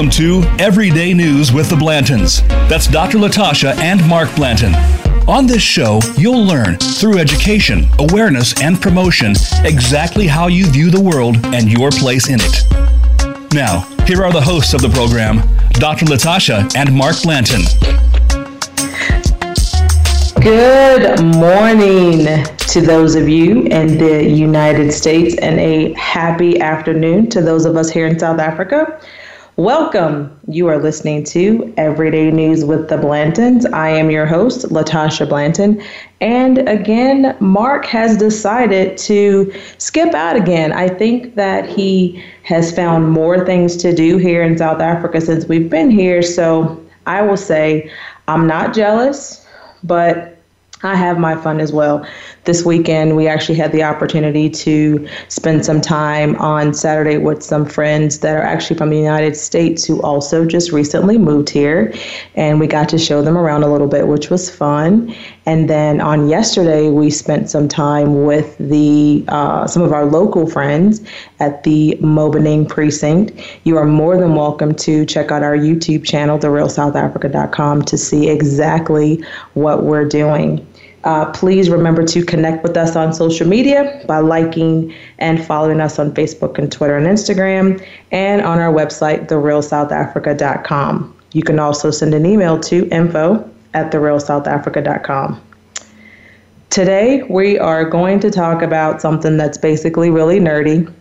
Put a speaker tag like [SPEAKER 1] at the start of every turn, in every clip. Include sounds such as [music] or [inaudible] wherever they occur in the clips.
[SPEAKER 1] Welcome to Everyday News with the Blantons. That's Dr. Latasha and Mark Blanton. On this show, you'll learn through education, awareness, and promotion exactly how you view the world and your place in it. Now, here are the hosts of the program, Dr. Latasha and Mark Blanton.
[SPEAKER 2] Good morning to those of you in the United States, and a happy afternoon to those of us here in South Africa. Welcome. You are listening to Everyday News with the Blantons. I am your host, Latasha Blanton. And again, Mark has decided to skip out again. I think that he has found more things to do here in South Africa since we've been here. So I will say I'm not jealous, but I have my fun as well. This weekend, we actually had the opportunity to spend some time on Saturday with some friends that are actually from the United States who also just recently moved here. And we got to show them around a little bit, which was fun. And then on yesterday, we spent some time with the uh, some of our local friends at the Maboneng precinct. You are more than welcome to check out our YouTube channel, therealsouthafrica.com, to see exactly what we're doing. Uh, please remember to connect with us on social media by liking and following us on Facebook and Twitter and Instagram, and on our website, therealsouthafrica.com. You can also send an email to info at therealsouthafrica.com. Today, we are going to talk about something that's basically really nerdy.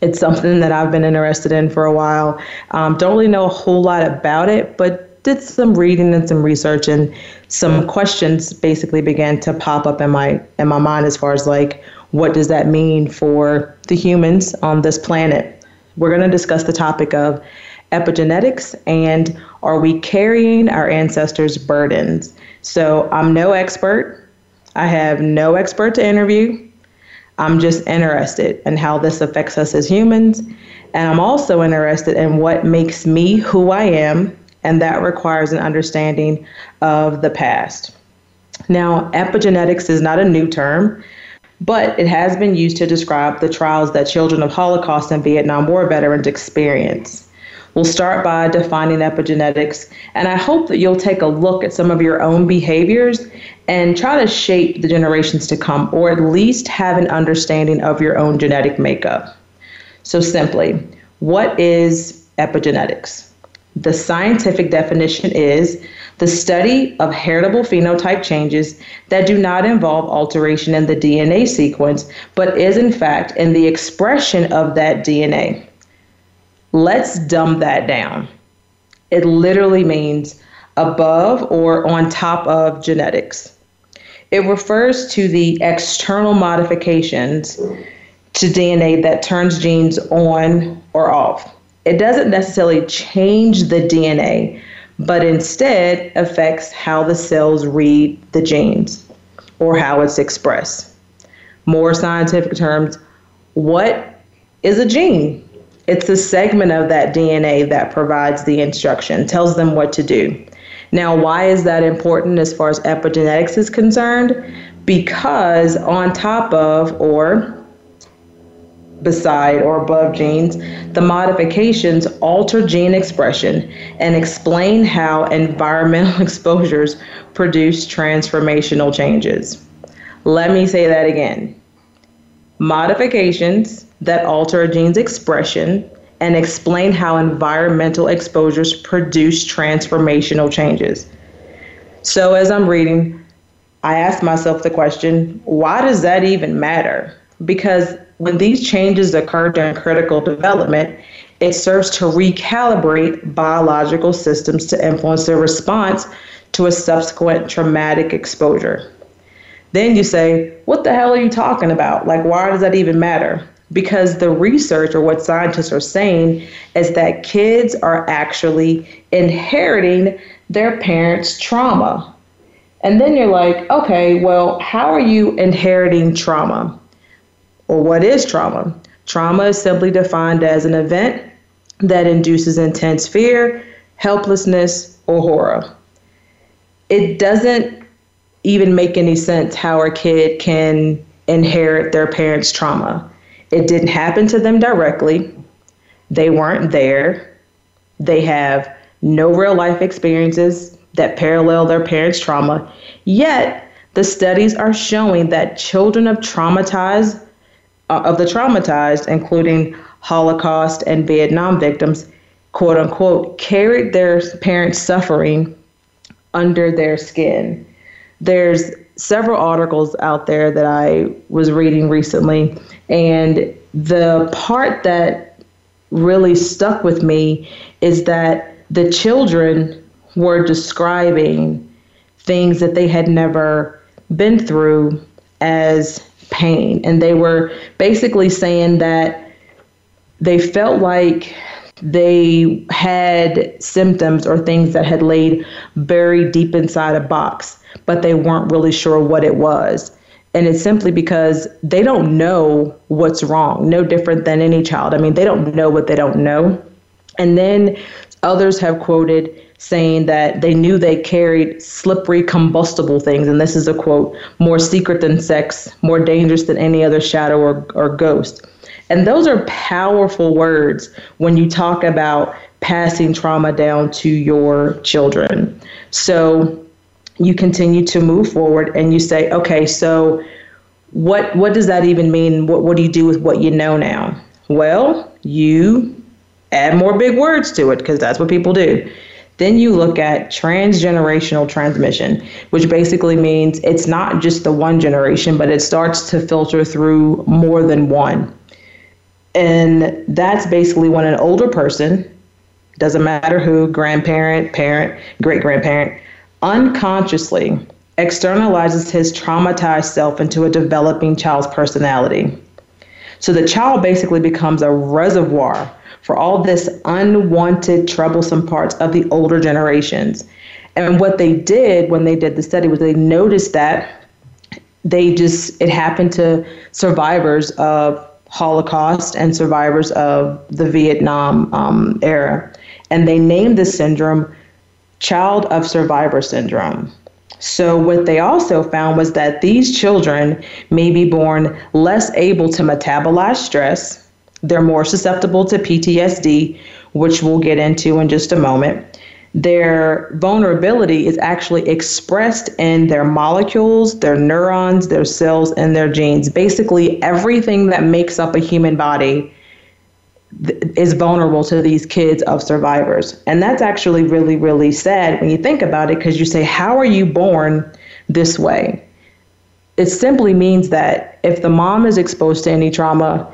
[SPEAKER 2] It's something that I've been interested in for a while. Um, don't really know a whole lot about it, but did some reading and some research and some questions basically began to pop up in my in my mind as far as like what does that mean for the humans on this planet? We're going to discuss the topic of epigenetics and are we carrying our ancestors burdens? So i'm no expert. I have no expert to interview. I'm just interested in how this affects us as humans and i'm also interested in what makes me who i am and that requires an understanding of the past. Now, epigenetics is not a new term, but it has been used to describe the trials that children of Holocaust and Vietnam War veterans experience. We'll start by defining epigenetics, and I hope that you'll take a look at some of your own behaviors and try to shape the generations to come, or at least have an understanding of your own genetic makeup. So, simply, what is epigenetics? The scientific definition is the study of heritable phenotype changes that do not involve alteration in the DNA sequence, but is in fact in the expression of that DNA. Let's dumb that down. It literally means above or on top of genetics. It refers to the external modifications to DNA that turns genes on or off it doesn't necessarily change the DNA, but instead affects how the cells read the genes or how it's expressed. More scientific terms, what is a gene? It's a segment of that DNA that provides the instruction, tells them what to do. Now, why is that important as far as epigenetics is concerned? Because on top of or beside or above genes, the modifications alter gene expression and explain how environmental [laughs] exposures produce transformational changes. Let me say that again. Modifications that alter a gene's expression and explain how environmental exposures produce transformational changes. So, as I'm reading, I ask myself the question why does that even matter? Because when these changes occur during critical development, it serves to recalibrate biological systems to influence their response to a subsequent traumatic exposure. Then you say, What the hell are you talking about? Like, why does that even matter? Because the research or what scientists are saying is that kids are actually inheriting their parents' trauma. And then you're like, okay, well, how are you inheriting trauma? Or what is trauma? Trauma is simply defined as an event that induces intense fear, helplessness, or horror. It doesn't even make any sense how a kid can inherit their parents' trauma. It didn't happen to them directly, they weren't there, They have no real life experiences that parallel their parents' trauma. Yet, the studies are showing that children of traumatized uh, of the traumatized, including Holocaust and Vietnam victims, quote unquote, carried their parents' suffering under their skin. There's several articles out there that I was reading recently, and the part that really stuck with me is that the children were describing things that they had never been through as pain. And they were basically saying that they felt like they had symptoms or things that had laid buried deep inside a box, but they weren't really sure what it was. And it's simply because they don't know what's wrong, no different than any child. I mean, they don't know what they don't know. And then others have quoted saying that they knew they carried slippery, combustible things. And this is a quote more secret than sex, more dangerous than any other shadow or, or ghost. And those are powerful words when you talk about passing trauma down to your children. So you continue to move forward and you say, okay, so what what does that even mean? What what do you do with what you know now? Well, you add more big words to it because that's what people do. Then you look at transgenerational transmission, which basically means it's not just the one generation, but it starts to filter through more than one. And that's basically when an older person, doesn't matter who, grandparent, parent, great grandparent, unconsciously externalizes his traumatized self into a developing child's personality. So the child basically becomes a reservoir for all this unwanted, troublesome parts of the older generations. And what they did when they did the study was they noticed that they just, it happened to survivors of Holocaust and survivors of the Vietnam um, era. And they named this syndrome Child of Survivor Syndrome. So, what they also found was that these children may be born less able to metabolize stress, they're more susceptible to PTSD, which we'll get into in just a moment. Their vulnerability is actually expressed in their molecules, their neurons, their cells, and their genes. Basically, everything that makes up a human body is vulnerable to these kids of survivors. And that's actually really, really sad when you think about it because you say, How are you born this way? It simply means that if the mom is exposed to any trauma,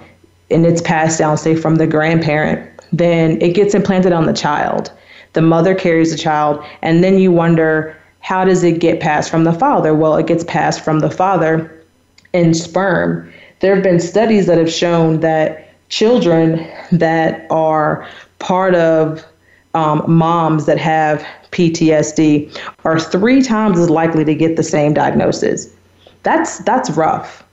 [SPEAKER 2] and it's passed down, say, from the grandparent, then it gets implanted on the child. The mother carries the child, and then you wonder, how does it get passed from the father? Well, it gets passed from the father in sperm. There have been studies that have shown that children that are part of um, moms that have PTSD are three times as likely to get the same diagnosis. That's that's rough.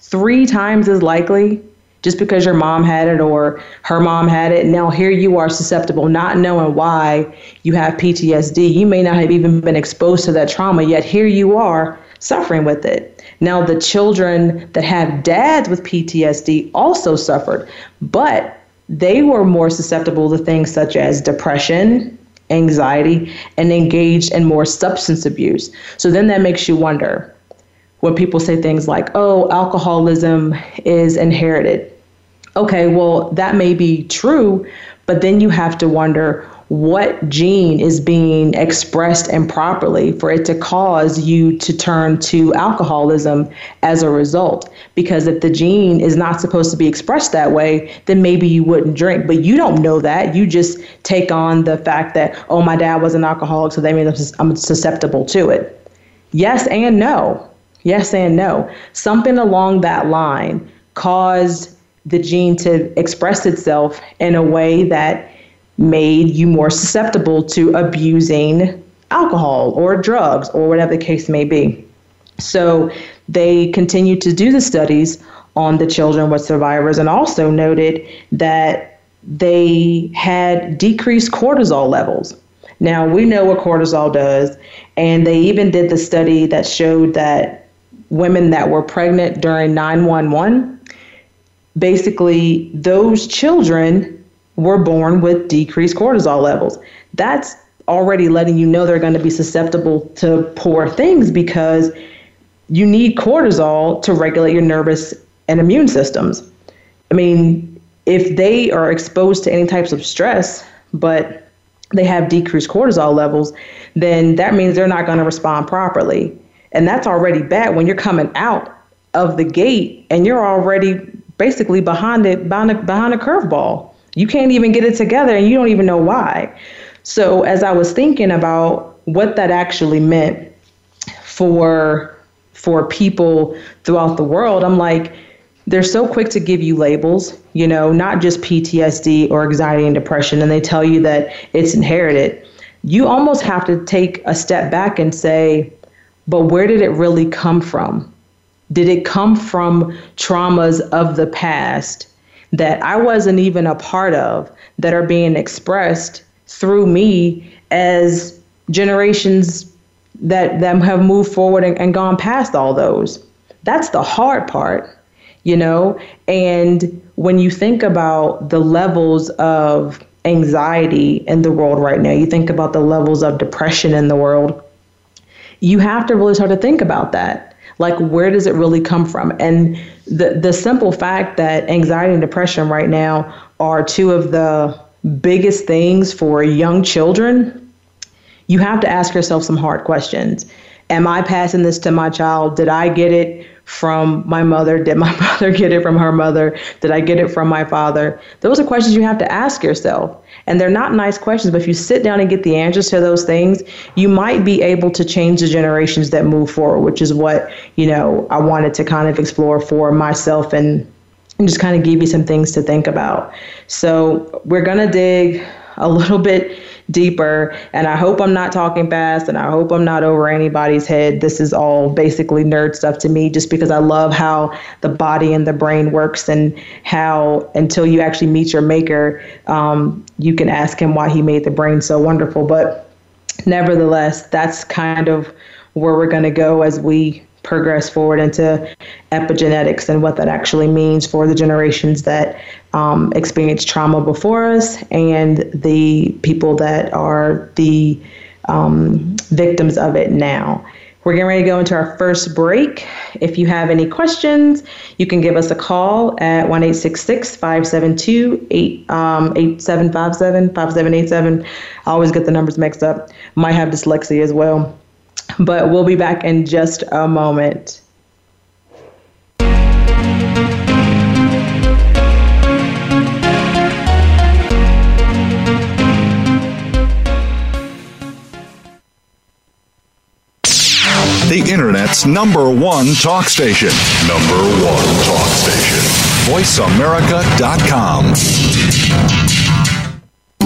[SPEAKER 2] Three times as likely just because your mom had it or her mom had it. Now here you are susceptible, not knowing why you have PTSD. You may not have even been exposed to that trauma, yet here you are suffering with it. Now the children that have dads with PTSD also suffered, but they were more susceptible to things such as depression, anxiety, and engaged in more substance abuse. So then that makes you wonder when people say things like, oh, alcoholism is inherited. Okay, well, that may be true, but then you have to wonder what gene is being expressed improperly for it to cause you to turn to alcoholism as a result. Because if the gene is not supposed to be expressed that way, then maybe you wouldn't drink. But you don't know that. You just take on the fact that, oh, my dad was an alcoholic, so that means I'm susceptible to it. Yes and no. Yes and no. Something along that line caused the gene to express itself in a way that made you more susceptible to abusing alcohol or drugs or whatever the case may be. So they continued to do the studies on the children with survivors and also noted that they had decreased cortisol levels. Now, we know what cortisol does, and they even did the study that showed that women that were pregnant during 911, basically those children were born with decreased cortisol levels. That's already letting you know they're going to be susceptible to poor things because you need cortisol to regulate your nervous and immune systems. I mean, if they are exposed to any types of stress, but they have decreased cortisol levels, then that means they're not going to respond properly. And that's already bad when you're coming out of the gate and you're already basically behind it behind a, behind a curveball. You can't even get it together and you don't even know why. So as I was thinking about what that actually meant for for people throughout the world, I'm like they're so quick to give you labels, you know, not just PTSD or anxiety and depression and they tell you that it's inherited. You almost have to take a step back and say, but where did it really come from? Did it come from traumas of the past that I wasn't even a part of that are being expressed through me as generations that, that have moved forward and, and gone past all those? That's the hard part, you know? And when you think about the levels of anxiety in the world right now, you think about the levels of depression in the world, you have to really start to think about that like where does it really come from? And the the simple fact that anxiety and depression right now are two of the biggest things for young children you have to ask yourself some hard questions. Am i passing this to my child? Did i get it from my mother? Did my [laughs] mother get it from her mother? Did I get it from my father? Those are questions you have to ask yourself. And they're not nice questions, but if you sit down and get the answers to those things, you might be able to change the generations that move forward, which is what, you know, I wanted to kind of explore for myself and, and just kind of give you some things to think about. So we're going to dig a little bit deeper. And I hope I'm not talking fast and I hope I'm not over anybody's head. This is all basically nerd stuff to me just because I love how the body and the brain works and how until you actually meet your maker, um, you can ask him why he made the brain so wonderful. But nevertheless, that's kind of where we're going to go as we progress forward into epigenetics and what that actually means for the generations that um, experienced trauma before us and the people that are the um, victims of it now. We're getting ready to go into our first break. If you have any questions, you can give us a call at 1 572 8757 5787. I always get the numbers mixed up. Might have dyslexia as well. But we'll be back in just a moment.
[SPEAKER 3] The Internet's number one talk station. Number one talk station. VoiceAmerica.com.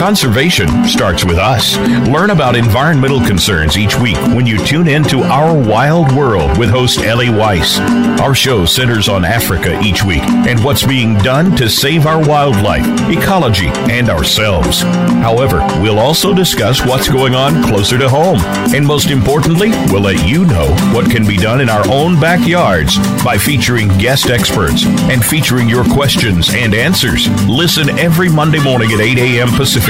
[SPEAKER 4] Conservation starts with us. Learn about environmental concerns each week when you tune in to Our Wild World with host Ellie Weiss. Our show centers on Africa each week and what's being done to save our wildlife, ecology, and ourselves. However, we'll also discuss what's going on closer to home. And most importantly, we'll let you know what can be done in our own backyards by featuring guest experts and featuring your questions and answers. Listen every Monday morning at 8 a.m. Pacific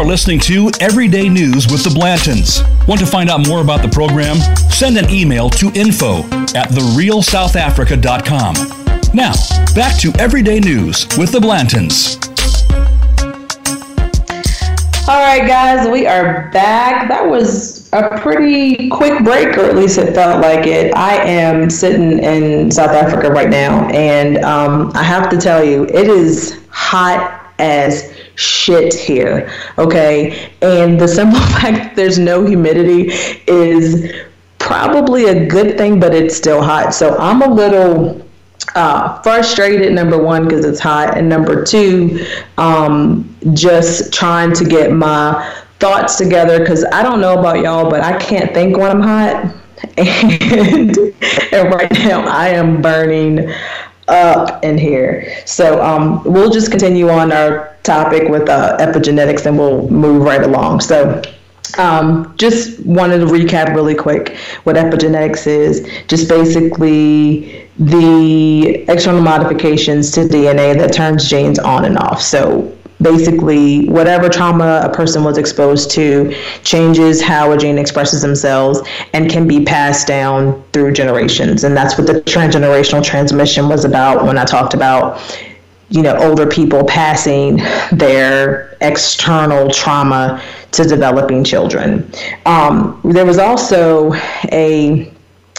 [SPEAKER 1] Are listening to Everyday News with the Blantons. Want to find out more about the program? Send an email to info at therealsouthafrica.com. Now, back to Everyday News with the Blantons.
[SPEAKER 2] All right, guys, we are back. That was a pretty quick break, or at least it felt like it. I am sitting in South Africa right now, and um, I have to tell you, it is hot as shit here. Okay, and the simple [laughs] fact that there's no humidity is probably a good thing, but it's still hot. So I'm a little uh, frustrated number one because it's hot and number two um, just trying to get my thoughts together because i don't know about y'all but i can't think when i'm hot [laughs] and, and right now i am burning up in here so um, we'll just continue on our topic with uh, epigenetics and we'll move right along so um, just wanted to recap really quick what epigenetics is. Just basically the external modifications to DNA that turns genes on and off. So basically, whatever trauma a person was exposed to changes how a gene expresses themselves and can be passed down through generations. And that's what the transgenerational transmission was about when I talked about you know older people passing their external trauma to developing children. Um, there was also a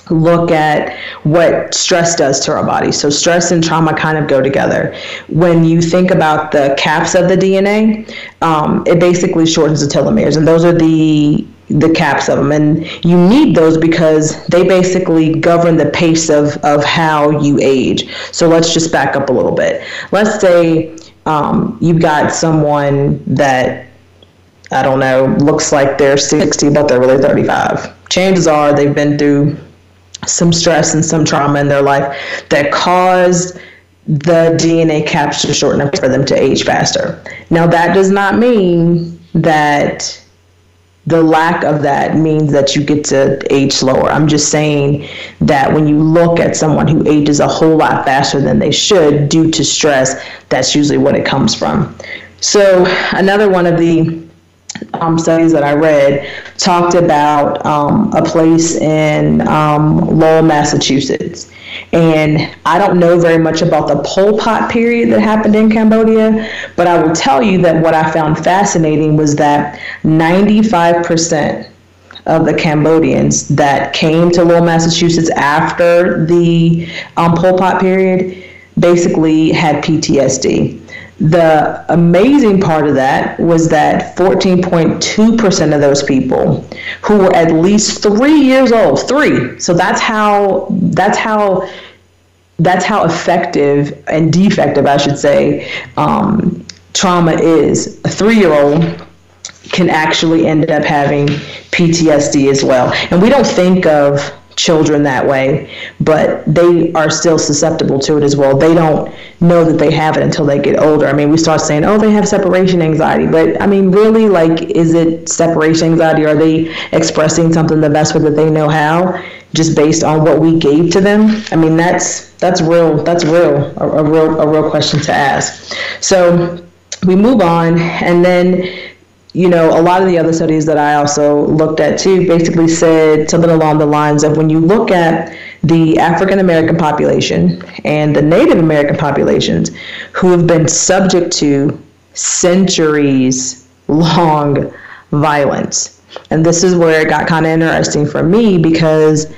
[SPEAKER 2] look at what stress does to our body. So stress and trauma kind of go together. When you think about the caps of the DNA, um, it basically shortens the telomeres, and those are the the caps of them and you need those because they basically govern the pace of, of how you age so let's just back up a little bit let's say um, you've got someone that I don't know, looks like they're 60, but they're really 35. Chances are they've been through some stress and some trauma in their life that caused the DNA caps to shorten up for them to age faster. Now, that does not mean that the lack of that means that you get to age slower. I'm just saying that when you look at someone who ages a whole lot faster than they should due to stress, that's usually what it comes from. So, another one of the um, studies that I read talked about um, a place in um, Lowell, Massachusetts. And I don't know very much about the Pol Pot period that happened in Cambodia, but I will tell you that what I found fascinating was that 95% of the Cambodians that came to Lowell, Massachusetts after the um, Pol Pot period basically had PTSD. The amazing part of that was that 14.2% of those people who were at least three years old, three. So that's how that's how that's how effective and defective, I should say, um, trauma is. A three-year-old can actually end up having PTSD as well, and we don't think of children that way, but they are still susceptible to it as well. They don't know that they have it until they get older. I mean, we start saying, oh, they have separation anxiety, but I mean, really, like, is it separation anxiety? Are they expressing something the best way that they know how, just based on what we gave to them? I mean, that's that's real. That's real. A, a real a real question to ask. So we move on, and then you know, a lot of the other studies that I also looked at too basically said something along the lines of when you look at the African American population and the Native American populations who have been subject to centuries long violence. And this is where it got kind of interesting for me because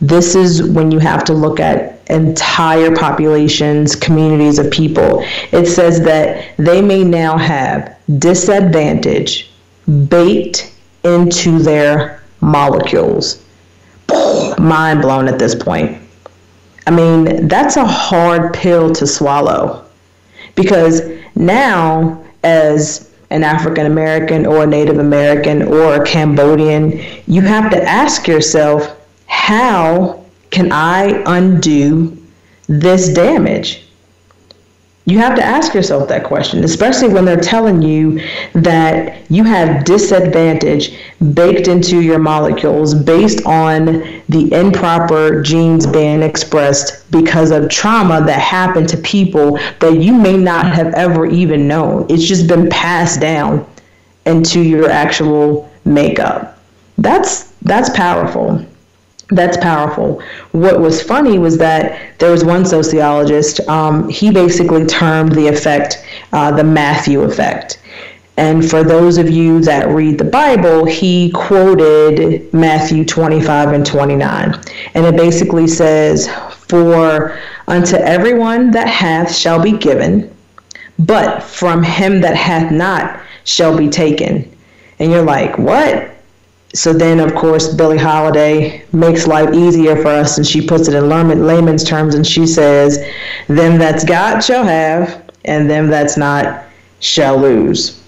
[SPEAKER 2] this is when you have to look at entire populations, communities of people. It says that they may now have disadvantage baked into their molecules. [sighs] Mind blown at this point. I mean, that's a hard pill to swallow because now, as an African American or a Native American or a Cambodian, you have to ask yourself, how can I undo this damage? You have to ask yourself that question, especially when they're telling you that you have disadvantage baked into your molecules based on the improper genes being expressed because of trauma that happened to people that you may not have ever even known. It's just been passed down into your actual makeup. That's that's powerful that's powerful. What was funny was that there was one sociologist, um, he basically termed the effect uh, the Matthew effect. And for those of you that read the Bible, he quoted Matthew 25 and 29. And it basically says, For unto everyone that hath shall be given, but from him that hath not shall be taken. And you're like, What? So then, of course, Billie Holiday makes life easier for us and she puts it in layman's terms and she says, Them that's got shall have, and them that's not shall lose.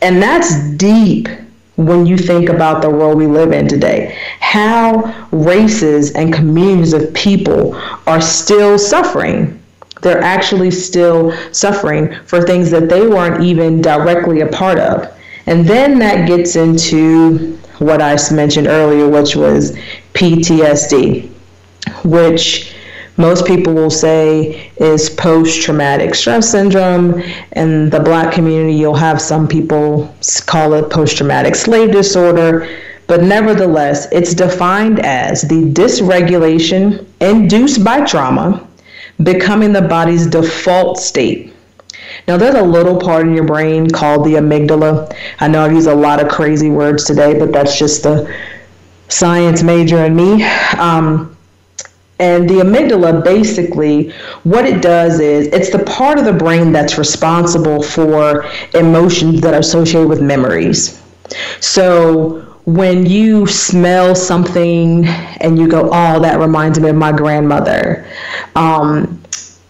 [SPEAKER 2] And that's deep when you think about the world we live in today. How races and communities of people are still suffering. They're actually still suffering for things that they weren't even directly a part of. And then that gets into what I mentioned earlier, which was PTSD, which most people will say is post traumatic stress syndrome. In the black community, you'll have some people call it post traumatic slave disorder. But nevertheless, it's defined as the dysregulation induced by trauma becoming the body's default state. Now, there's a little part in your brain called the amygdala. I know I've used a lot of crazy words today, but that's just the science major in me. Um, and the amygdala basically, what it does is it's the part of the brain that's responsible for emotions that are associated with memories. So when you smell something and you go, oh, that reminds me of my grandmother, um,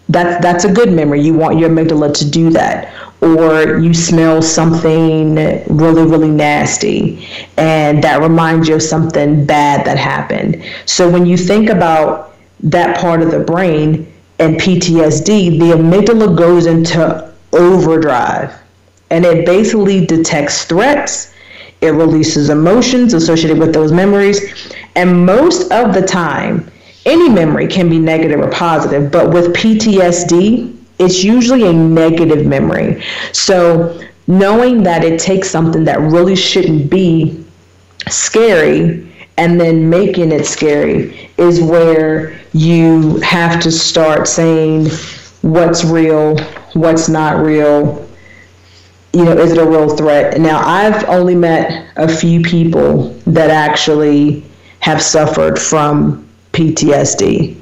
[SPEAKER 2] that, that's a good memory. You want your amygdala to do that. Or you smell something really, really nasty, and that reminds you of something bad that happened. So when you think about that part of the brain and PTSD, the amygdala goes into overdrive and it basically detects threats. It releases emotions associated with those memories. And most of the time, any memory can be negative or positive, but with PTSD, it's usually a negative memory. So, knowing that it takes something that really shouldn't be scary and then making it scary is where you have to start saying what's real, what's not real. You know, is it a real threat? Now, I've only met a few people that actually have suffered from PTSD.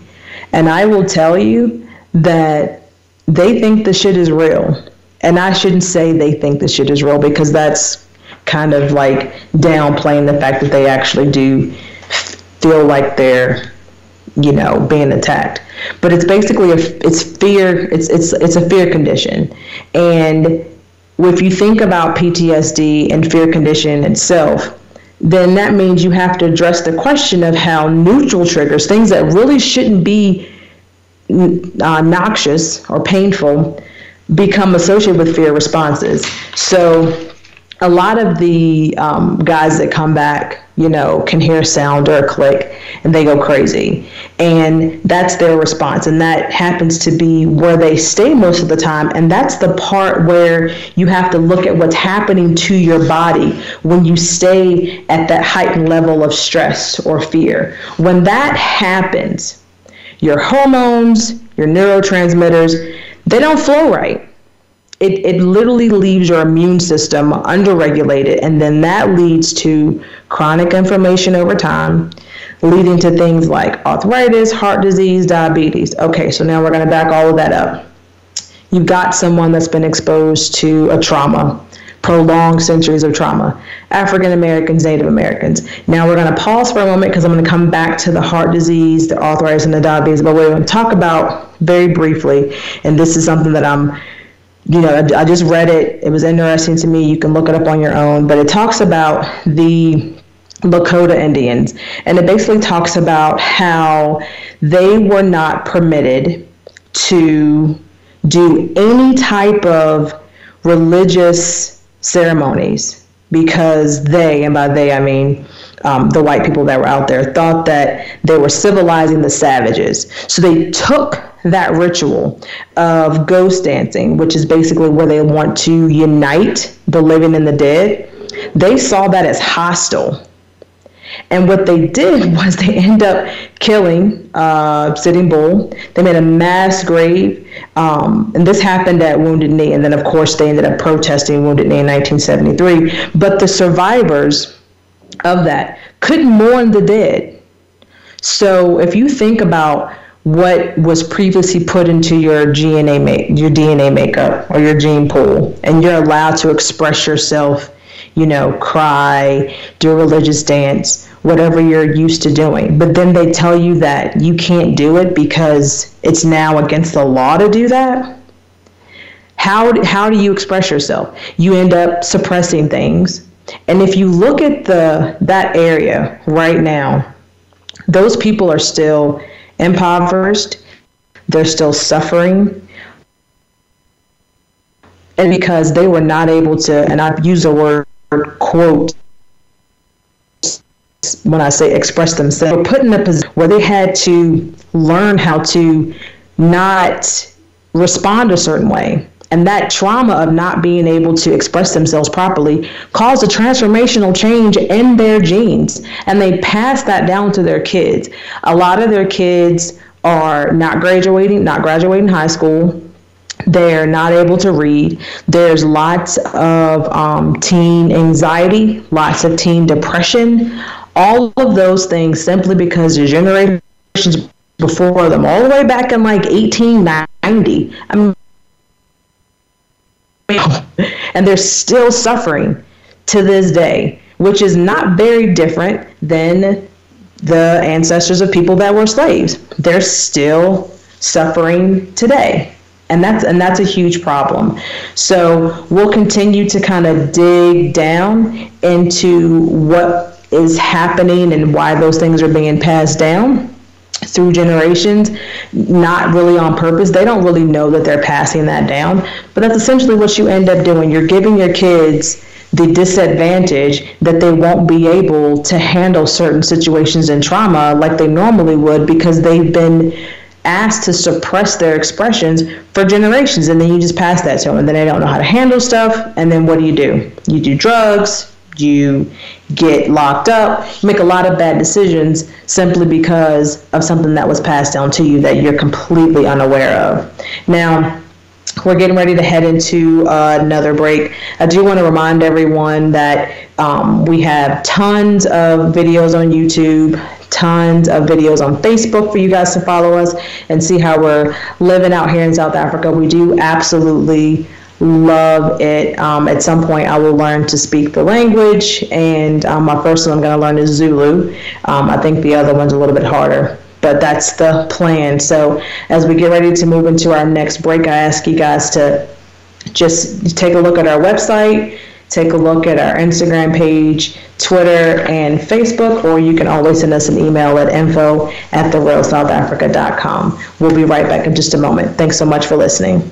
[SPEAKER 2] And I will tell you that they think the shit is real. And I shouldn't say they think the shit is real because that's kind of like downplaying the fact that they actually do feel like they're you know being attacked but it's basically a, it's fear it's it's it's a fear condition and if you think about PTSD and fear condition itself then that means you have to address the question of how neutral triggers things that really shouldn't be uh, noxious or painful become associated with fear responses. So a lot of the um, guys that come back, you know, can hear a sound or a click and they go crazy. And that's their response. And that happens to be where they stay most of the time. And that's the part where you have to look at what's happening to your body when you stay at that heightened level of stress or fear. When that happens, your hormones, your neurotransmitters, they don't flow right it, it literally leaves your immune system underregulated, and then that leads to chronic inflammation over time, leading to things like arthritis, heart disease, diabetes. Okay, so now we're going to back all of that up. You've got someone that's been exposed to a trauma, prolonged centuries of trauma, African Americans, Native Americans. Now we're going to pause for a moment because I'm going to come back to the heart disease, the arthritis, and the diabetes, but we're going to talk about very briefly, and this is something that I'm you know, I, I just read it. It was interesting to me. You can look it up on your own, but it talks about the Lakota Indians. And it basically talks about how they were not permitted to do any type of religious ceremonies because they, and by they I mean um, the white people that were out there, thought that they were civilizing the savages. So they took that ritual of ghost dancing, which is basically where they want to unite the living and the dead, they saw that as hostile. And what they did [laughs] was they end up killing uh, Sitting Bull. They made a mass grave, um, and this happened at Wounded Knee. And then, of course, they ended up protesting Wounded Knee in 1973. But the survivors of that couldn't mourn the dead. So if you think about what was previously put into your DNA make, your DNA makeup or your gene pool, and you're allowed to express yourself, you know, cry, do a religious dance, whatever you're used to doing. But then they tell you that you can't do it because it's now against the law to do that. How, how do you express yourself? You end up suppressing things. And if you look at the that area right now, those people are still impoverished, they're still suffering. And because they were not able to, and I've used the word quote when I say express themselves, were put in a position where they had to learn how to not respond a certain way. And that trauma of not being able to express themselves properly caused a transformational change in their genes. And they pass that down to their kids. A lot of their kids are not graduating, not graduating high school. They're not able to read. There's lots of um, teen anxiety, lots of teen depression, all of those things simply because the generations before them, all the way back in like 1890, I mean, and they're still suffering to this day, which is not very different than the ancestors of people that were slaves. They're still suffering today. And that's and that's a huge problem. So we'll continue to kind of dig down into what is happening and why those things are being passed down through generations, not really on purpose. They don't really know that they're passing that down. But that's essentially what you end up doing. You're giving your kids the disadvantage that they won't be able to handle certain situations and trauma like they normally would because they've been asked to suppress their expressions for generations and then you just pass that to them and then they don't know how to handle stuff and then what do you do you do drugs you get locked up, make a lot of bad decisions simply because of something that was passed down to you that you're completely unaware of. Now, we're getting ready to head into uh, another break. I do want to remind everyone that um, we have tons of videos on YouTube, tons of videos on Facebook for you guys to follow us and see how we're living out here in South Africa. We do absolutely love it. Um, at some point, I will learn to speak the language, and um, my first one I'm going to learn is Zulu. Um, I think the other one's a little bit harder, but that's the plan. So, as we get ready to move into our next break, I ask you guys to just take a look at our website. Take a look at our Instagram page, Twitter, and Facebook, or you can always send us an email at info at therealsouthafrica.com. We'll be right back in just a moment. Thanks so much for listening.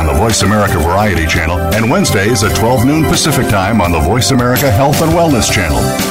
[SPEAKER 3] on the Voice America Variety Channel, and Wednesdays at 12 noon Pacific Time on the Voice America Health and Wellness Channel.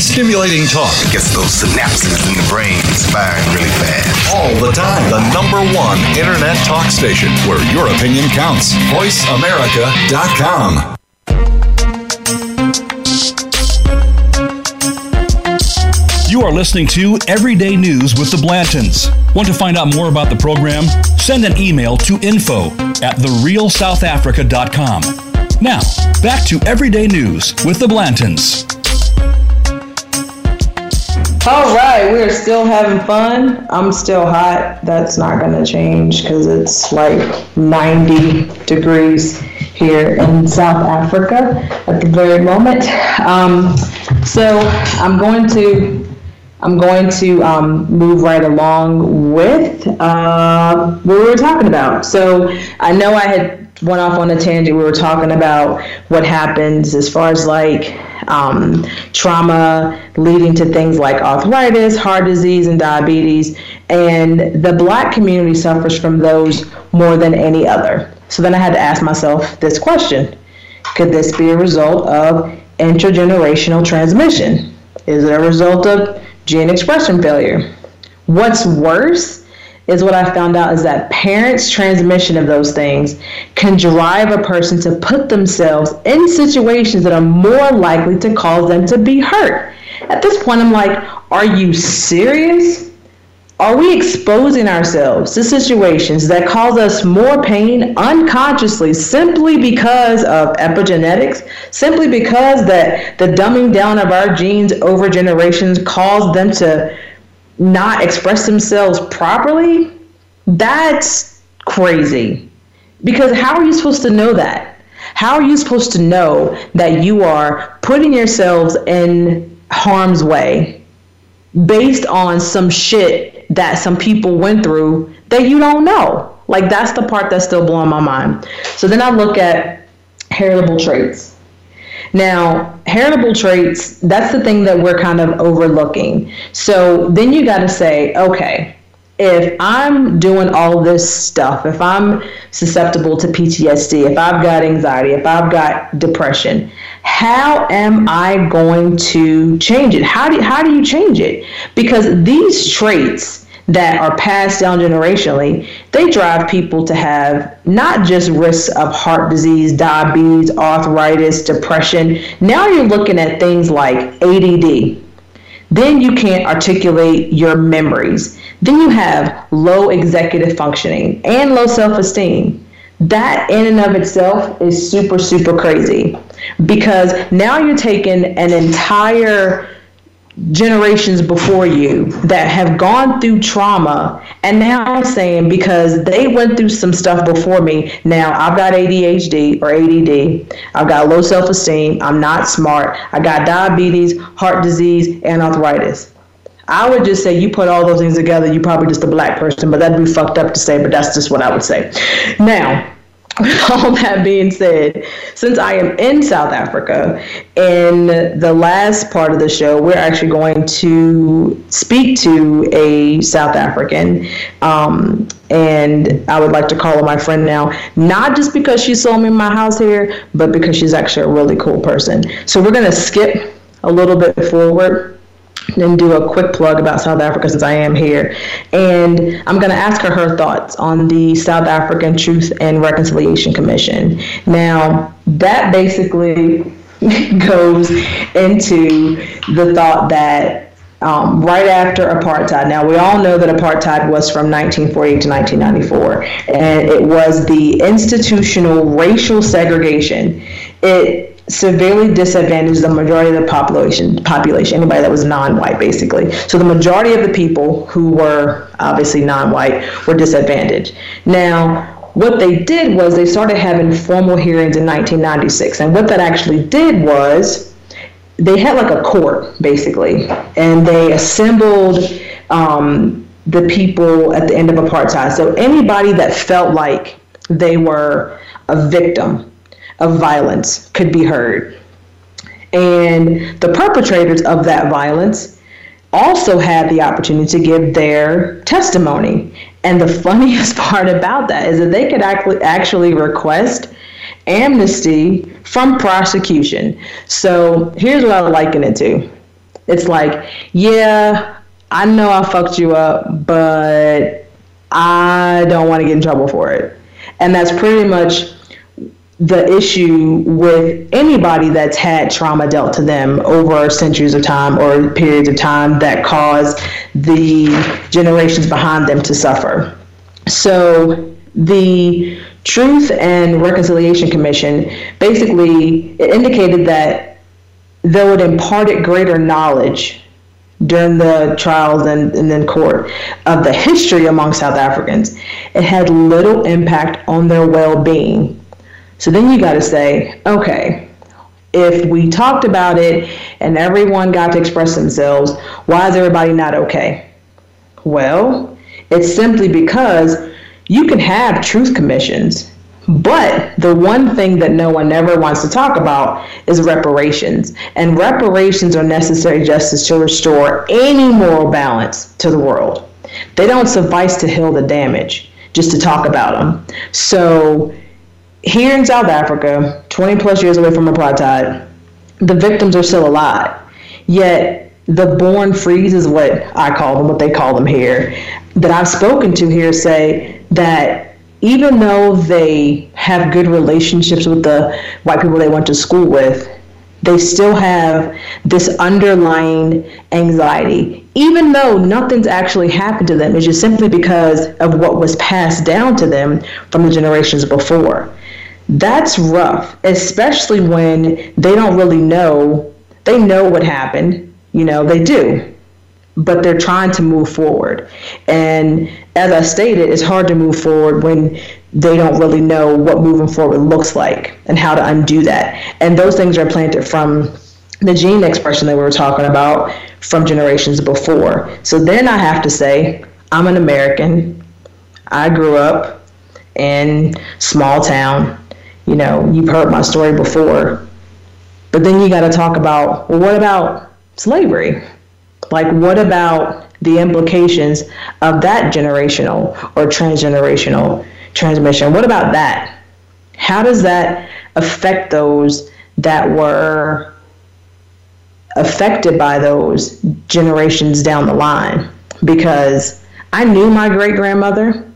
[SPEAKER 3] Stimulating talk.
[SPEAKER 5] It gets those synapses in the brain firing really fast.
[SPEAKER 3] All the time. The number one internet talk station where your opinion counts. VoiceAmerica.com.
[SPEAKER 1] You are listening to Everyday News with the Blantons. Want to find out more about the program? Send an email to info at therealsouthafrica.com. Now, back to Everyday News with the Blantons.
[SPEAKER 2] All right, we're still having fun. I'm still hot. That's not going to change because it's like 90 degrees here in South Africa at the very moment. Um, so I'm going to I'm going to um, move right along with uh, what we were talking about. So I know I had went off on a tangent. We were talking about what happens as far as like um, trauma leading to things like arthritis, heart disease, and diabetes. And the black community suffers from those more than any other. So then I had to ask myself this question Could this be a result of intergenerational transmission? Is it a result of gene expression failure? What's worse is what I found out is that parents' transmission of those things can drive a person to put themselves in situations that are more likely to cause them to be hurt. At this point, I'm like, are you serious? Are we exposing ourselves to situations that cause us more pain unconsciously simply because of epigenetics, simply because that the dumbing down of our genes over generations caused them to not express themselves properly, that's crazy. Because how are you supposed to know that? How are you supposed to know that you are putting yourselves in harm's way based on some shit that some people went through that you don't know? Like, that's the part that's still blowing my mind. So then I look at heritable traits. Now, heritable traits, that's the thing that we're kind of overlooking. So then you got to say, okay, if I'm doing all this stuff, if I'm susceptible to PTSD, if I've got anxiety, if I've got depression, how am I going to change it? How do, how do you change it? Because these traits, that are passed down generationally, they drive people to have not just risks of heart disease, diabetes, arthritis, depression. Now you're looking at things like ADD. Then you can't articulate your memories. Then you have low executive functioning and low self esteem. That in and of itself is super, super crazy because now you're taking an entire generations before you that have gone through trauma and now I'm saying because they went through some stuff before me. Now I've got ADHD or ADD I've got low self-esteem. I'm not smart. I got diabetes heart disease and arthritis. I would just say you put all those things together you're probably just a black person but that'd be fucked up to say but that's just what I would say. Now [laughs] all that being said, since I am in South Africa, in the last part of the show, we're actually going to speak to a South African. Um, and I would like to call her my friend now, not just because she sold me my house here, but because she's actually a really cool person. So we're going to skip a little bit forward and do a quick plug about South Africa since I am here. And I'm going to ask her her thoughts on the South African Truth and Reconciliation Commission. Now, that basically [laughs] goes into the thought that um, right after apartheid. Now, we all know that apartheid was from 1948 to 1994, and it was the institutional racial segregation. It severely disadvantaged the majority of the population population anybody that was non-white basically so the majority of the people who were obviously non-white were disadvantaged now what they did was they started having formal hearings in 1996 and what that actually did was they had like a court basically, and they assembled um, the people at the end of apartheid. So anybody that felt like they were a victim of violence could be heard. And the perpetrators of that violence also had the opportunity to give their testimony. And the [laughs] funniest part about that is that they could actually actually request amnesty from prosecution. So here's what I liken it to it's like, yeah, I know I fucked you up, but I don't want to get in trouble for it. And that's pretty much the issue with anybody that's had trauma dealt to them over centuries of time or periods of time that cause the generations behind them to suffer. So the Truth and Reconciliation Commission basically it indicated that though it imparted greater knowledge during the trials and, and then court of the history among South Africans, it had little impact on their well being so then you got to say, okay, if we talked about it and everyone got to express themselves, why is everybody not okay? Well, it's simply because you can have truth commissions, but the one thing that no one ever wants to talk about is reparations. And reparations are necessary justice to restore any moral balance to the world. They don't suffice to heal the damage, just to talk about them. So here in South Africa, 20 plus years away from apartheid, the victims are still alive. Yet the born frees is what I call them, what they call them here, that I've spoken to here say that even though they have good relationships with the white people they went to school with, they still have this underlying anxiety. Even though nothing's actually happened to them, it's just simply because of what was passed down to them from the generations before that's rough, especially when they don't really know. They know what happened, you know, they do, but they're trying to move forward. And as I stated, it's hard to move forward when they don't really know what moving forward looks like and how to undo that. And those things are planted from the gene expression that we were talking about from generations before. So then I have to say, I'm an American. I grew up in small town you know, you've heard my story before. But then you got to talk about, well, what about slavery? Like, what about the implications of that generational or transgenerational transmission? What about that? How does that affect those that were affected by those generations down the line? Because I knew my great grandmother,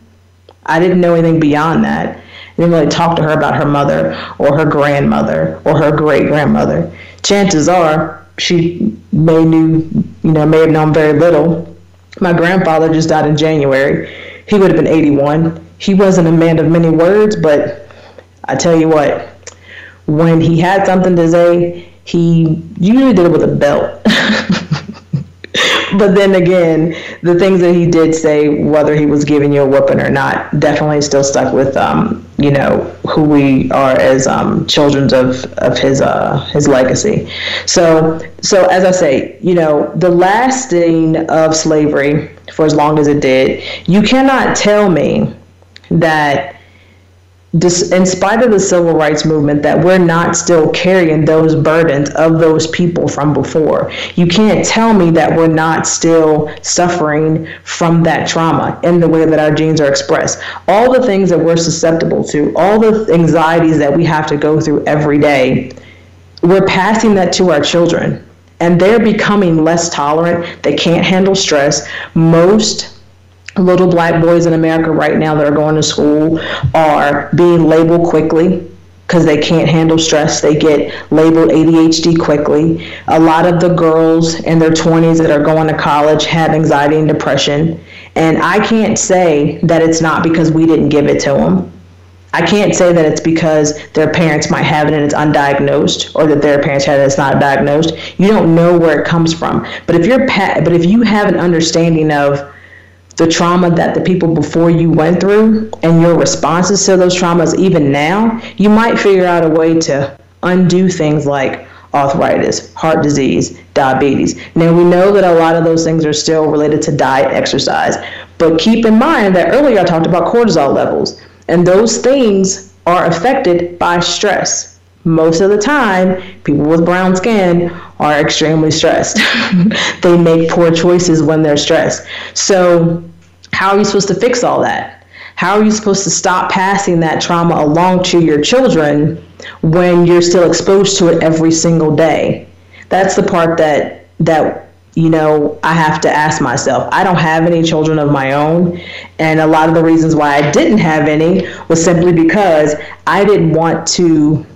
[SPEAKER 2] I didn't know anything beyond that didn't really talk to her about her mother or her grandmother or her great grandmother. Chances are she may knew, you know, may have known very little. My grandfather just died in January. He would have been 81. He wasn't a man of many words, but I tell you what, when he had something to say, he usually did it with a belt. [laughs] [laughs] but then again, the things that he did say, whether he was giving you a whooping or not, definitely still stuck with um, you know who we are as um, children of of his uh, his legacy. So so as I say, you know, the lasting of slavery for as long as it did, you cannot tell me that in spite of the civil rights movement, that we're not still carrying those burdens of those people from before. You can't tell me that we're not still suffering from that trauma in the way that our genes are expressed. All the things that we're susceptible to, all the anxieties that we have to go through every day, we're passing that to our children. And they're becoming less tolerant. They can't handle stress. Most little black boys in America right now that are going to school are being labeled quickly because they can't handle stress. They get labeled ADHD quickly. A lot of the girls in their 20s that are going to college have anxiety and depression. And I can't say that it's not because we didn't give it to them. I can't say that it's because their parents might have it and it's undiagnosed, or that their parents have it and it's not diagnosed. You don't know where it comes from. But if you're pa- but if you have an understanding of the trauma that the people before you went through and your responses to those traumas even now, you might figure out a way to undo things like, arthritis, heart disease, diabetes. Now, we know that a lot of those things are still related to diet, exercise, but keep in mind that earlier I talked about cortisol levels, and those things are affected by stress. Most of the time, people with brown skin are extremely stressed. [laughs] they make poor choices when they're stressed. So, how are you supposed to fix all that? How are you supposed to stop passing that trauma along to your children when you're still exposed to it every single day? That's the part that that you know I have to ask myself. I don't have any children of my own, and a lot of the reasons why I didn't have any was simply because I didn't want to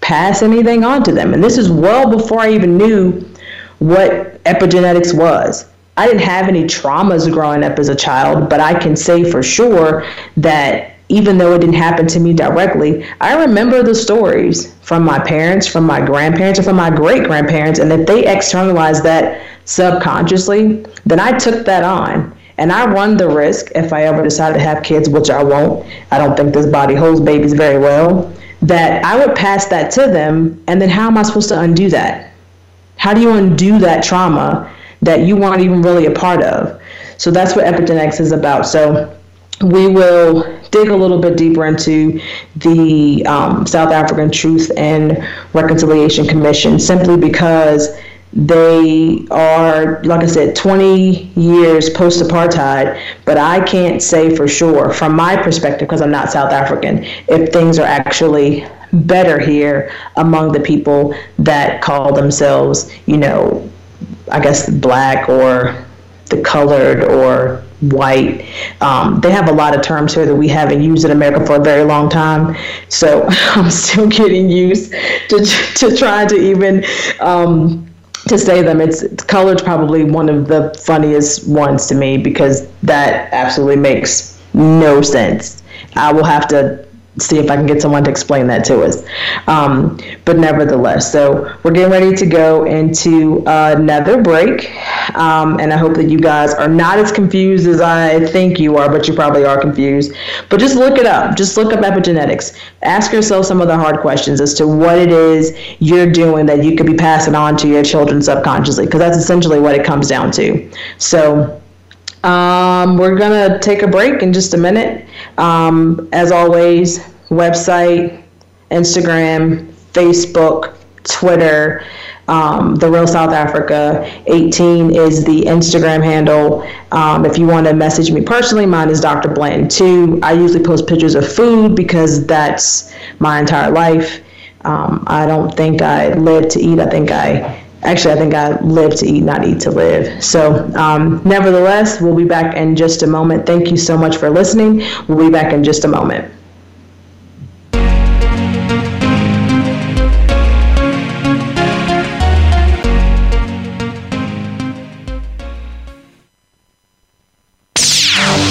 [SPEAKER 2] pass anything on to them. And this is well before I even knew what epigenetics was. I didn't have any traumas growing up as a child, but I can say for sure that even though it didn't happen to me directly, I remember the stories from my parents, from my grandparents, and from my great grandparents, and if they externalized that subconsciously, then I took that on. And I run the risk if I ever decide to have kids, which I won't. I don't think this body holds babies very well. That I would pass that to them, and then how am I supposed to undo that? How do you undo that trauma that you weren't even really a part of. So that's what epigenetics is about. So we will dig a little bit deeper into the um, South African Truth and Reconciliation Commission simply because they are, like I said, 20 years post apartheid, but I can't say for sure, from my perspective, because I'm not South African, if things are actually better here among the people that call themselves, you know, I guess black or the colored or white. Um, they have a lot of terms here that we haven't used in America for a very long time. So [laughs] I'm still getting used to to trying to even um, to say them. It's colored probably one of the funniest ones to me because that absolutely makes no sense. I will have to see if I can get someone to explain that to us. Um, but nevertheless, so we're getting ready to go into another break. Um, and I hope that you guys are not as confused as I think you are, but you probably are confused. But just look it up. Just look up epigenetics. Ask yourself some of the hard questions as to what it is you're doing that you could be passing on to your children subconsciously, because that's essentially what it comes down to. So, um, we're going to take a break in just a minute. Um, as always, website, Instagram, Facebook, Twitter, um, The Real South Africa. 18 is the Instagram handle. Um, if you want to message me personally, mine is Dr. Blanton 2. I usually post pictures of food because that's my entire life. Um, I don't think I live to eat. I think I actually, I think I live to eat, not eat to live. So, um, nevertheless, we'll be back in just a moment. Thank you so much for listening. We'll be back in just a moment.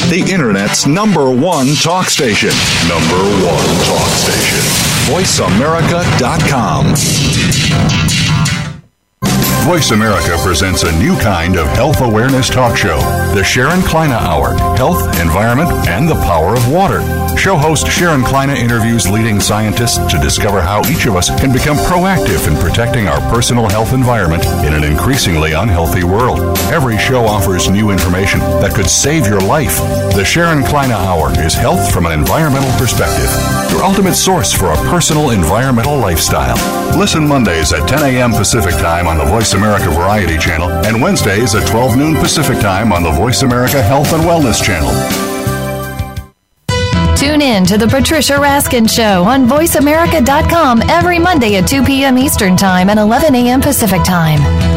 [SPEAKER 3] The Internet's number one talk station. Number one talk station. VoiceAmerica.com. Voice America presents a new kind of health awareness talk show, the Sharon Kleyne Hour Health, Environment, and the Power of Water. Show host Sharon Kleyne interviews leading scientists to discover how each of us can become proactive in protecting our personal health environment in an increasingly unhealthy world. Every show offers new information that could save your life. The Sharon Kleyne Hour is health from an environmental perspective, your ultimate source for a personal environmental lifestyle. Listen Mondays at 10 a.m. Pacific Time on the Voice America Variety Channel and Wednesdays at 12 noon Pacific Time on the Voice America Health and Wellness Channel.
[SPEAKER 6] Tune in to The Patricia Raskin Show on VoiceAmerica.com every Monday at 2 p.m. Eastern Time and 11 a.m. Pacific Time.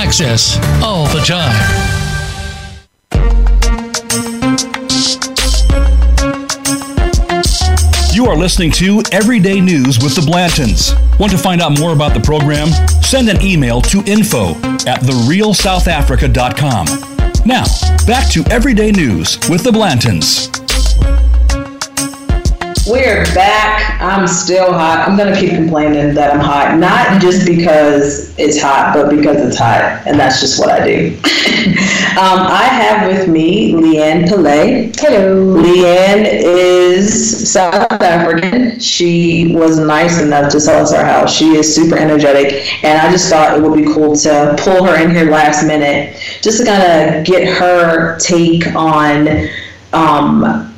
[SPEAKER 7] access, all the time.
[SPEAKER 1] You are listening to Everyday News with the Blantons. Want to find out more about the program? Send an email to info at therealsouthafrica.com. Now, back to Everyday News with the Blantons.
[SPEAKER 2] We're back. I'm still hot. I'm gonna keep complaining that I'm hot, not just because it's hot, but because it's hot, and that's just what I do. [laughs] um, I have with me Leanne Pillay.
[SPEAKER 8] Hello.
[SPEAKER 2] Leanne is South African. She was nice enough to sell us our house. She is super energetic, and I just thought it would be cool to pull her in here last minute, just to kind of get her take on. Um,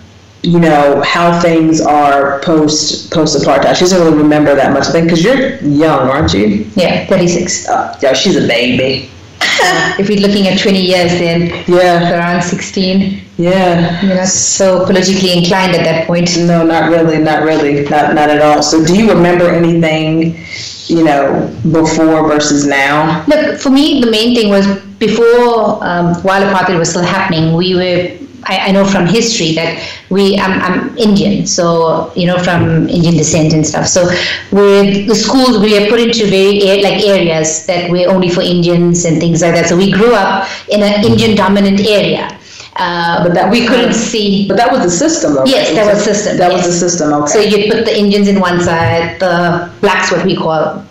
[SPEAKER 2] you know how things are post post apartheid. She doesn't really remember that much. I think because you're young, aren't you?
[SPEAKER 8] Yeah, 36.
[SPEAKER 2] Uh, yeah, she's a baby. [laughs]
[SPEAKER 8] if we're looking at 20 years, then
[SPEAKER 2] Yeah,
[SPEAKER 8] around 16.
[SPEAKER 2] yeah.
[SPEAKER 8] You're not so politically inclined at that point.
[SPEAKER 2] No, not really, not really, not not at all. So, do you remember anything, you know, before versus now?
[SPEAKER 8] Look, for me, the main thing was before, um, while apartheid was still happening, we were. I, I know from history that we. I'm, I'm Indian, so you know from Indian descent and stuff. So with the schools, we are put into very like areas that were only for Indians and things like that. So we grew up in an Indian dominant area. Uh,
[SPEAKER 2] But that
[SPEAKER 8] we couldn't see.
[SPEAKER 2] But that was the system, though.
[SPEAKER 8] Yes, that was the system,
[SPEAKER 2] That was the system. Okay.
[SPEAKER 8] So you put the Indians in one side, the blacks, what we call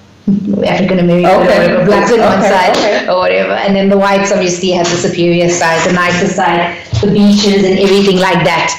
[SPEAKER 8] African American,
[SPEAKER 2] Okay.
[SPEAKER 8] blacks on one side,
[SPEAKER 2] okay.
[SPEAKER 8] or whatever, and then the whites obviously had the superior side, the nicer side, the beaches and everything like that.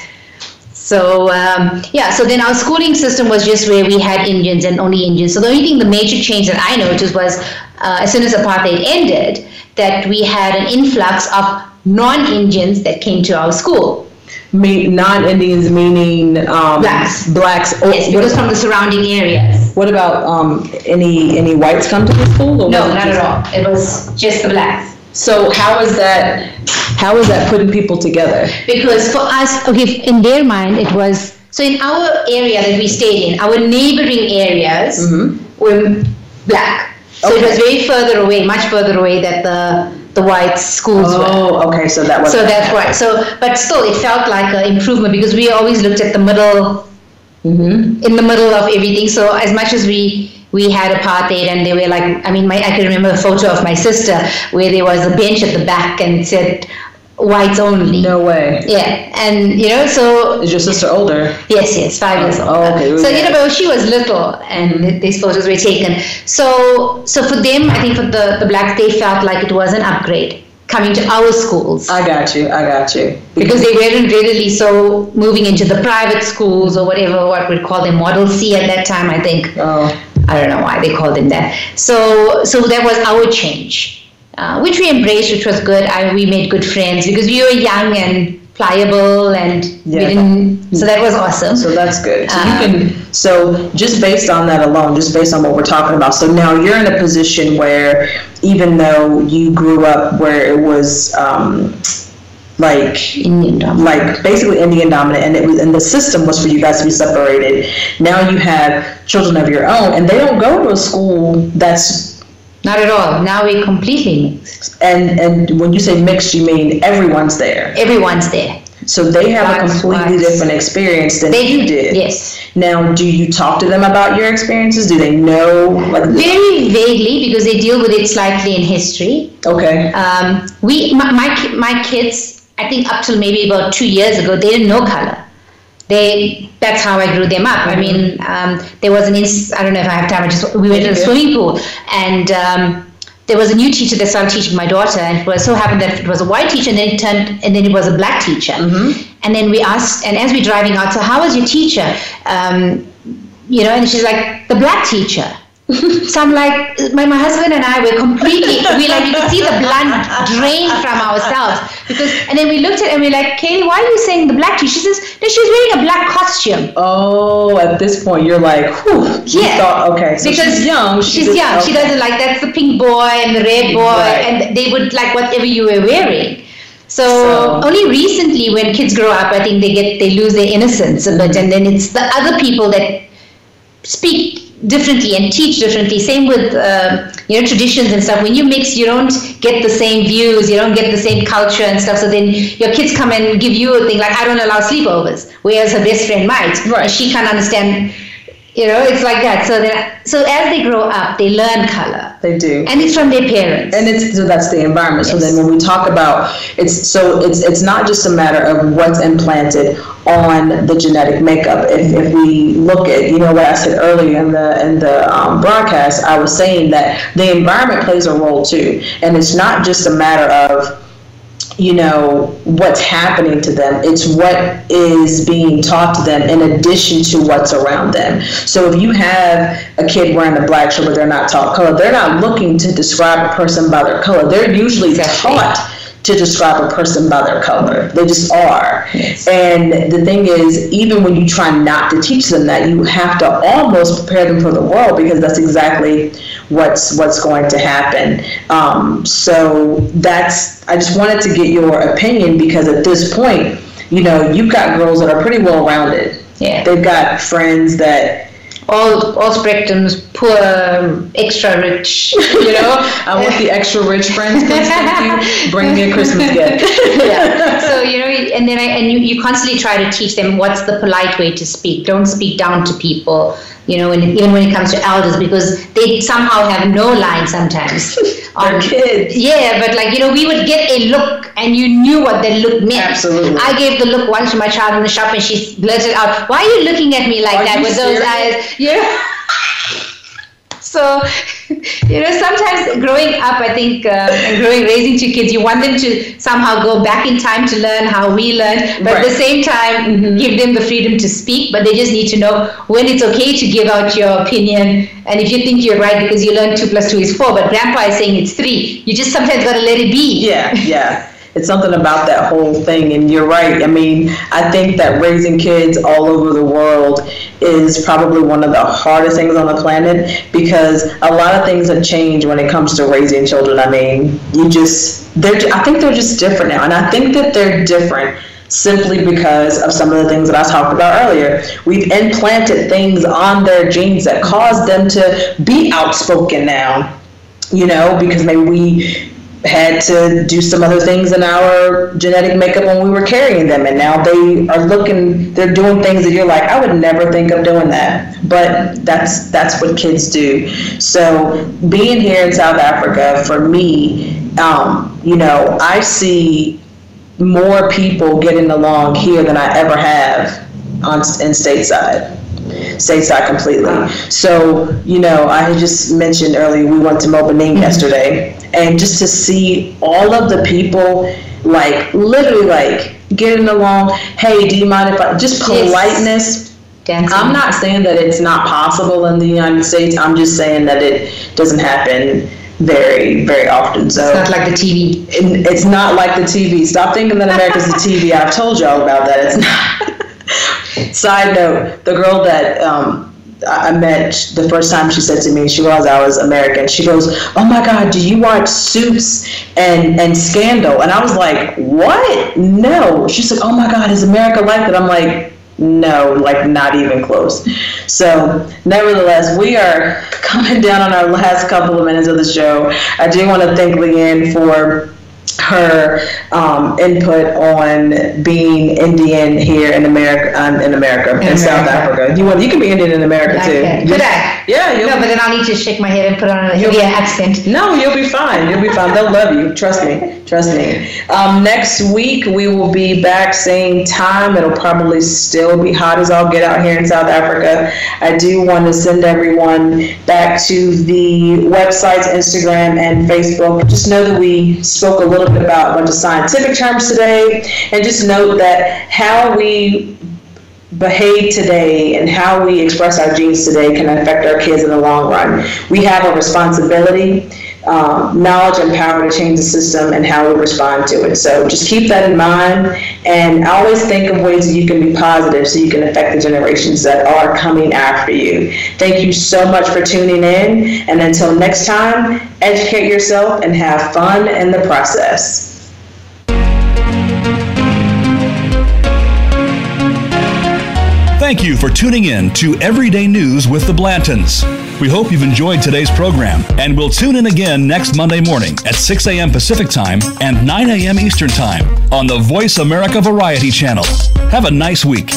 [SPEAKER 8] So um, yeah, so then our schooling system was just where we had Indians and only Indians. So the only thing, the major change that I noticed was uh, as soon as apartheid ended, that we had an influx of non-Indians that came to our school.
[SPEAKER 2] Non-Indians meaning um,
[SPEAKER 8] Blacks.
[SPEAKER 2] Blacks. Oh,
[SPEAKER 8] Yes, because from the surrounding areas.
[SPEAKER 2] What about um, any any whites come to the school? or
[SPEAKER 8] No, not at all. It was just the blacks.
[SPEAKER 2] So how is that? How is that putting people together?
[SPEAKER 8] Because for us, okay, in their mind, it was so in our area that we stayed in, our neighboring areas mm-hmm. were black. So it was very further away, much further away that the the white schools were.
[SPEAKER 2] Oh, okay. So that was.
[SPEAKER 8] So that's right. So, but still, it felt like an improvement because we always looked at the middle, mm-hmm. in the middle of everything. So, as much as we we had apartheid, and they were like, I mean, my, I can remember a photo of my sister where there was a bench at the back and it said whites only.
[SPEAKER 2] No way.
[SPEAKER 8] Yeah, and you know, so
[SPEAKER 2] Is your sister older?
[SPEAKER 8] Yes, yes, five years old.
[SPEAKER 2] Oh, okay.
[SPEAKER 8] So you know, but she was little, and mm-hmm. these photos were taken. So, so for them, I think for the the blacks, they felt like it was an upgrade coming to our schools
[SPEAKER 2] I got you. I got you.
[SPEAKER 8] because they weren't readily so moving into the private schools or whatever what we'd call them model C at that time. I think
[SPEAKER 2] Oh.
[SPEAKER 8] I don't know why they called them that. So, so that was our change. uh, which we embraced, which was good. I, we made good friends because we were young and pliable and yeah. we didn't so that was awesome
[SPEAKER 2] so that's good so um, you can so just based on that alone just based on what we're talking about so now you're in a position where even though you grew up where it was um, like
[SPEAKER 8] Indian dominant.
[SPEAKER 2] like basically Indian dominant, and it was and the system was for you guys to be separated. Now you have children of your own, and they don't go to a school that's
[SPEAKER 8] not at all. Now we completely mixed.
[SPEAKER 2] And and when you say mixed, you mean everyone's there.
[SPEAKER 8] Everyone's there.
[SPEAKER 2] So they have a completely different experience than
[SPEAKER 8] they,
[SPEAKER 2] you did.
[SPEAKER 8] Yes.
[SPEAKER 2] Now, do you talk to them about your experiences? Do they know? Like,
[SPEAKER 8] Very vaguely because they deal with it slightly in history.
[SPEAKER 2] Okay.
[SPEAKER 8] Um, we my, my my kids, I think up till maybe about two years ago, they didn't know color they that's how I grew them up. Mm-hmm. I mean, um, there was an inst- I don't know if I have time. I just we went to the swimming pool and. Um, there was a new teacher that started teaching my daughter, and it was so happened that it was a white teacher, and then it turned, and then it was a black teacher.
[SPEAKER 2] Mm-hmm.
[SPEAKER 8] And then we asked, and as we're driving out, so how was your teacher? Um, you know, and she's like, the black teacher. [laughs] so I'm like, my, my husband and I were completely, we like, you could see the blood drain from ourselves. Because, and then we looked at it and we are like, Katie, why are you saying the black tea? She says, no, she's wearing a black costume.
[SPEAKER 2] Oh, at this point, you're like, whew.
[SPEAKER 8] Yeah.
[SPEAKER 2] Thought, okay, so
[SPEAKER 8] because
[SPEAKER 2] she's young.
[SPEAKER 8] She she's young. Okay. She doesn't like, that's the pink boy and the red boy. Right. And they would like whatever you were wearing. So, so, only recently, when kids grow up, I think they get they lose their innocence a bit, and then it's the other people that speak differently and teach differently. Same with uh, you know traditions and stuff. When you mix, you don't get the same views, you don't get the same culture and stuff. So then your kids come and give you a thing like I don't allow sleepovers, whereas her best friend might,
[SPEAKER 2] right.
[SPEAKER 8] she can't understand you know it's like that. So that so as they grow up they learn color.
[SPEAKER 2] They do.
[SPEAKER 8] And it's from their parents.
[SPEAKER 2] And it's so that's the environment. Yes. so then when we talk about it's so it's it's not just a matter of what's implanted on the genetic makeup. If, if we look at you know what i said earlier in the in the um, broadcast i was saying that the environment plays a role too. And it's not just a matter of you know what's happening to them it's what is being taught to them in addition to what's around them so if you have a kid wearing a black shirt but they're not taught color they're not looking to describe a person by their color they're usually taught to describe a person by their color. They just are. Yes. And the thing is, even when you try not to teach them that, you have to almost prepare them for the world because that's exactly what's what's going to happen. Um, so that's I just wanted to get your opinion because at this point, you know, you've got girls that are pretty well rounded.
[SPEAKER 8] Yeah.
[SPEAKER 2] They've got friends that
[SPEAKER 8] all all spectrums, poor, um, extra rich. You know, [laughs]
[SPEAKER 2] I want the extra rich friends. Please, Bring me a Christmas gift. [laughs]
[SPEAKER 8] yeah. [laughs] So you know, and then I and you, you constantly try to teach them what's the polite way to speak. Don't speak down to people you know, and even when it comes to elders, because they somehow have no line sometimes.
[SPEAKER 2] They're kids.
[SPEAKER 8] Yeah, but like, you know, we would get a look and you knew what that look meant.
[SPEAKER 2] Absolutely.
[SPEAKER 8] I gave the look once to my child in the shop and she blurted out, Why are you looking at me like are that with serious? those eyes? Yeah. So, [laughs] you know, sometimes growing up, I think, uh, and growing, raising two kids, you want them to somehow go back in time to learn how we learned, but right. at the same time, mm-hmm. give them the freedom to speak. But they just need to know when it's okay to give out your opinion. And if you think you're right because you learned two plus two is four, but grandpa is saying it's three, you just sometimes got to let it be.
[SPEAKER 2] Yeah, yeah [laughs] it's something about that whole thing. And you're right. I mean, I think that raising kids all over the world is probably one of the hardest things on the planet because a lot of things have changed when it comes to raising children. I mean, you just, they're, I think they're just different now. And I think that they're different simply because of some of the things that I talked about earlier. We've implanted things on their genes that cause them to be outspoken now you know, because maybe we had to do some other things in our genetic makeup when we were carrying them. And now they are looking they're doing things that you're like I would never think of doing that. But that's that's what kids do. So being here in South Africa for me um, you know I see more people getting along here than I ever have on in stateside stateside completely. So, you know, I had just mentioned earlier we went to Maboneng mm-hmm. yesterday, and just to see all of the people, like literally, like getting along. Hey, do you mind if I just politeness?
[SPEAKER 8] Dancing.
[SPEAKER 2] I'm not saying that it's not possible in the United States. I'm just saying that it doesn't happen very, very often. So
[SPEAKER 8] it's not like the TV.
[SPEAKER 2] It, it's not like the TV. Stop thinking that America's the TV. I've told y'all about that. It's not. [laughs] Side note: the girl that um, I met the first time she said to me, she realized I was American. She goes, "Oh my God, do you watch Suits and and Scandal?" And I was like, "What? No." She's like, "Oh my God, is America like that?" I'm like, "No, like not even close." So, nevertheless, we are [laughs] coming down on our last couple of minutes of the show. I do want to thank Leanne for her um, input on being Indian here in America, um, in America, in, in South Africa. You want, you can be Indian in America too.
[SPEAKER 8] Could I?
[SPEAKER 2] Yeah.
[SPEAKER 8] No, but then I'll need to shake my head and put on a Indian accent.
[SPEAKER 2] No, you'll be fine. You'll be fine. They'll love you. Trust me. Trust me. Um, next week we will be back same time. It'll probably still be hot as all get out here in South Africa. I do want to send everyone back to the websites, Instagram, and Facebook. Just know that we spoke a little bit about a bunch of scientific terms today, and just note that how we behave today and how we express our genes today can affect our kids in the long run. We have a responsibility um, knowledge and power to change the system and how we respond to it. So just keep that in mind and always think of ways that you can be positive so you can affect the generations that are coming after you. Thank you so much for tuning in. And until next time, educate yourself and have fun in the process.
[SPEAKER 1] Thank you for tuning in to Everyday News with the Blantons. We hope you've enjoyed today's program, and we'll tune in again next Monday morning at 6 a.m. Pacific Time and 9 a.m. Eastern Time on the Voice America Variety Channel. Have a nice week.